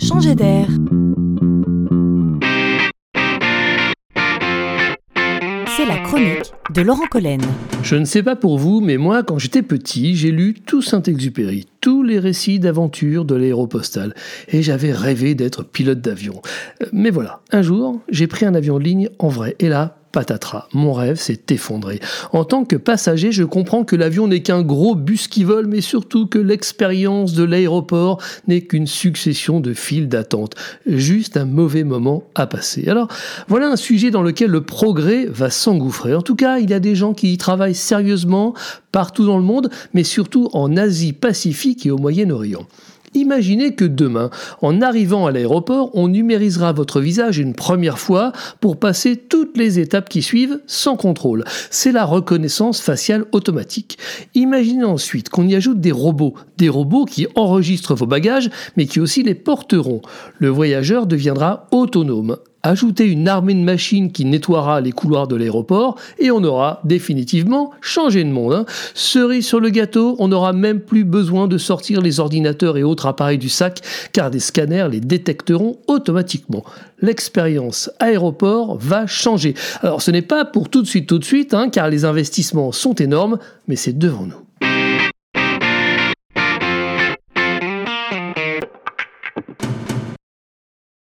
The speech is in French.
changer d'air. C'est la chronique de Laurent Collen. Je ne sais pas pour vous, mais moi, quand j'étais petit, j'ai lu tout Saint-Exupéry, tous les récits d'aventure de l'aéropostale, et j'avais rêvé d'être pilote d'avion. Euh, Mais voilà, un jour, j'ai pris un avion de ligne en vrai, et là, patatras, mon rêve s'est effondré. En tant que passager, je comprends que l'avion n'est qu'un gros bus qui vole, mais surtout que l'expérience de l'aéroport n'est qu'une succession de files d'attente. Juste un mauvais moment à passer. Alors, voilà un sujet dans lequel le progrès va s'engouffrer. En tout cas, il y a des gens qui y travaillent sérieusement partout dans le monde, mais surtout en Asie-Pacifique et au Moyen-Orient. Imaginez que demain, en arrivant à l'aéroport, on numérisera votre visage une première fois pour passer toutes les étapes qui suivent sans contrôle. C'est la reconnaissance faciale automatique. Imaginez ensuite qu'on y ajoute des robots, des robots qui enregistrent vos bagages mais qui aussi les porteront. Le voyageur deviendra autonome. Ajoutez une armée de machines qui nettoiera les couloirs de l'aéroport et on aura définitivement changé de monde. hein. Cerise sur le gâteau, on n'aura même plus besoin de sortir les ordinateurs et autres appareils du sac car des scanners les détecteront automatiquement. L'expérience aéroport va changer. Alors ce n'est pas pour tout de suite tout de suite hein, car les investissements sont énormes mais c'est devant nous.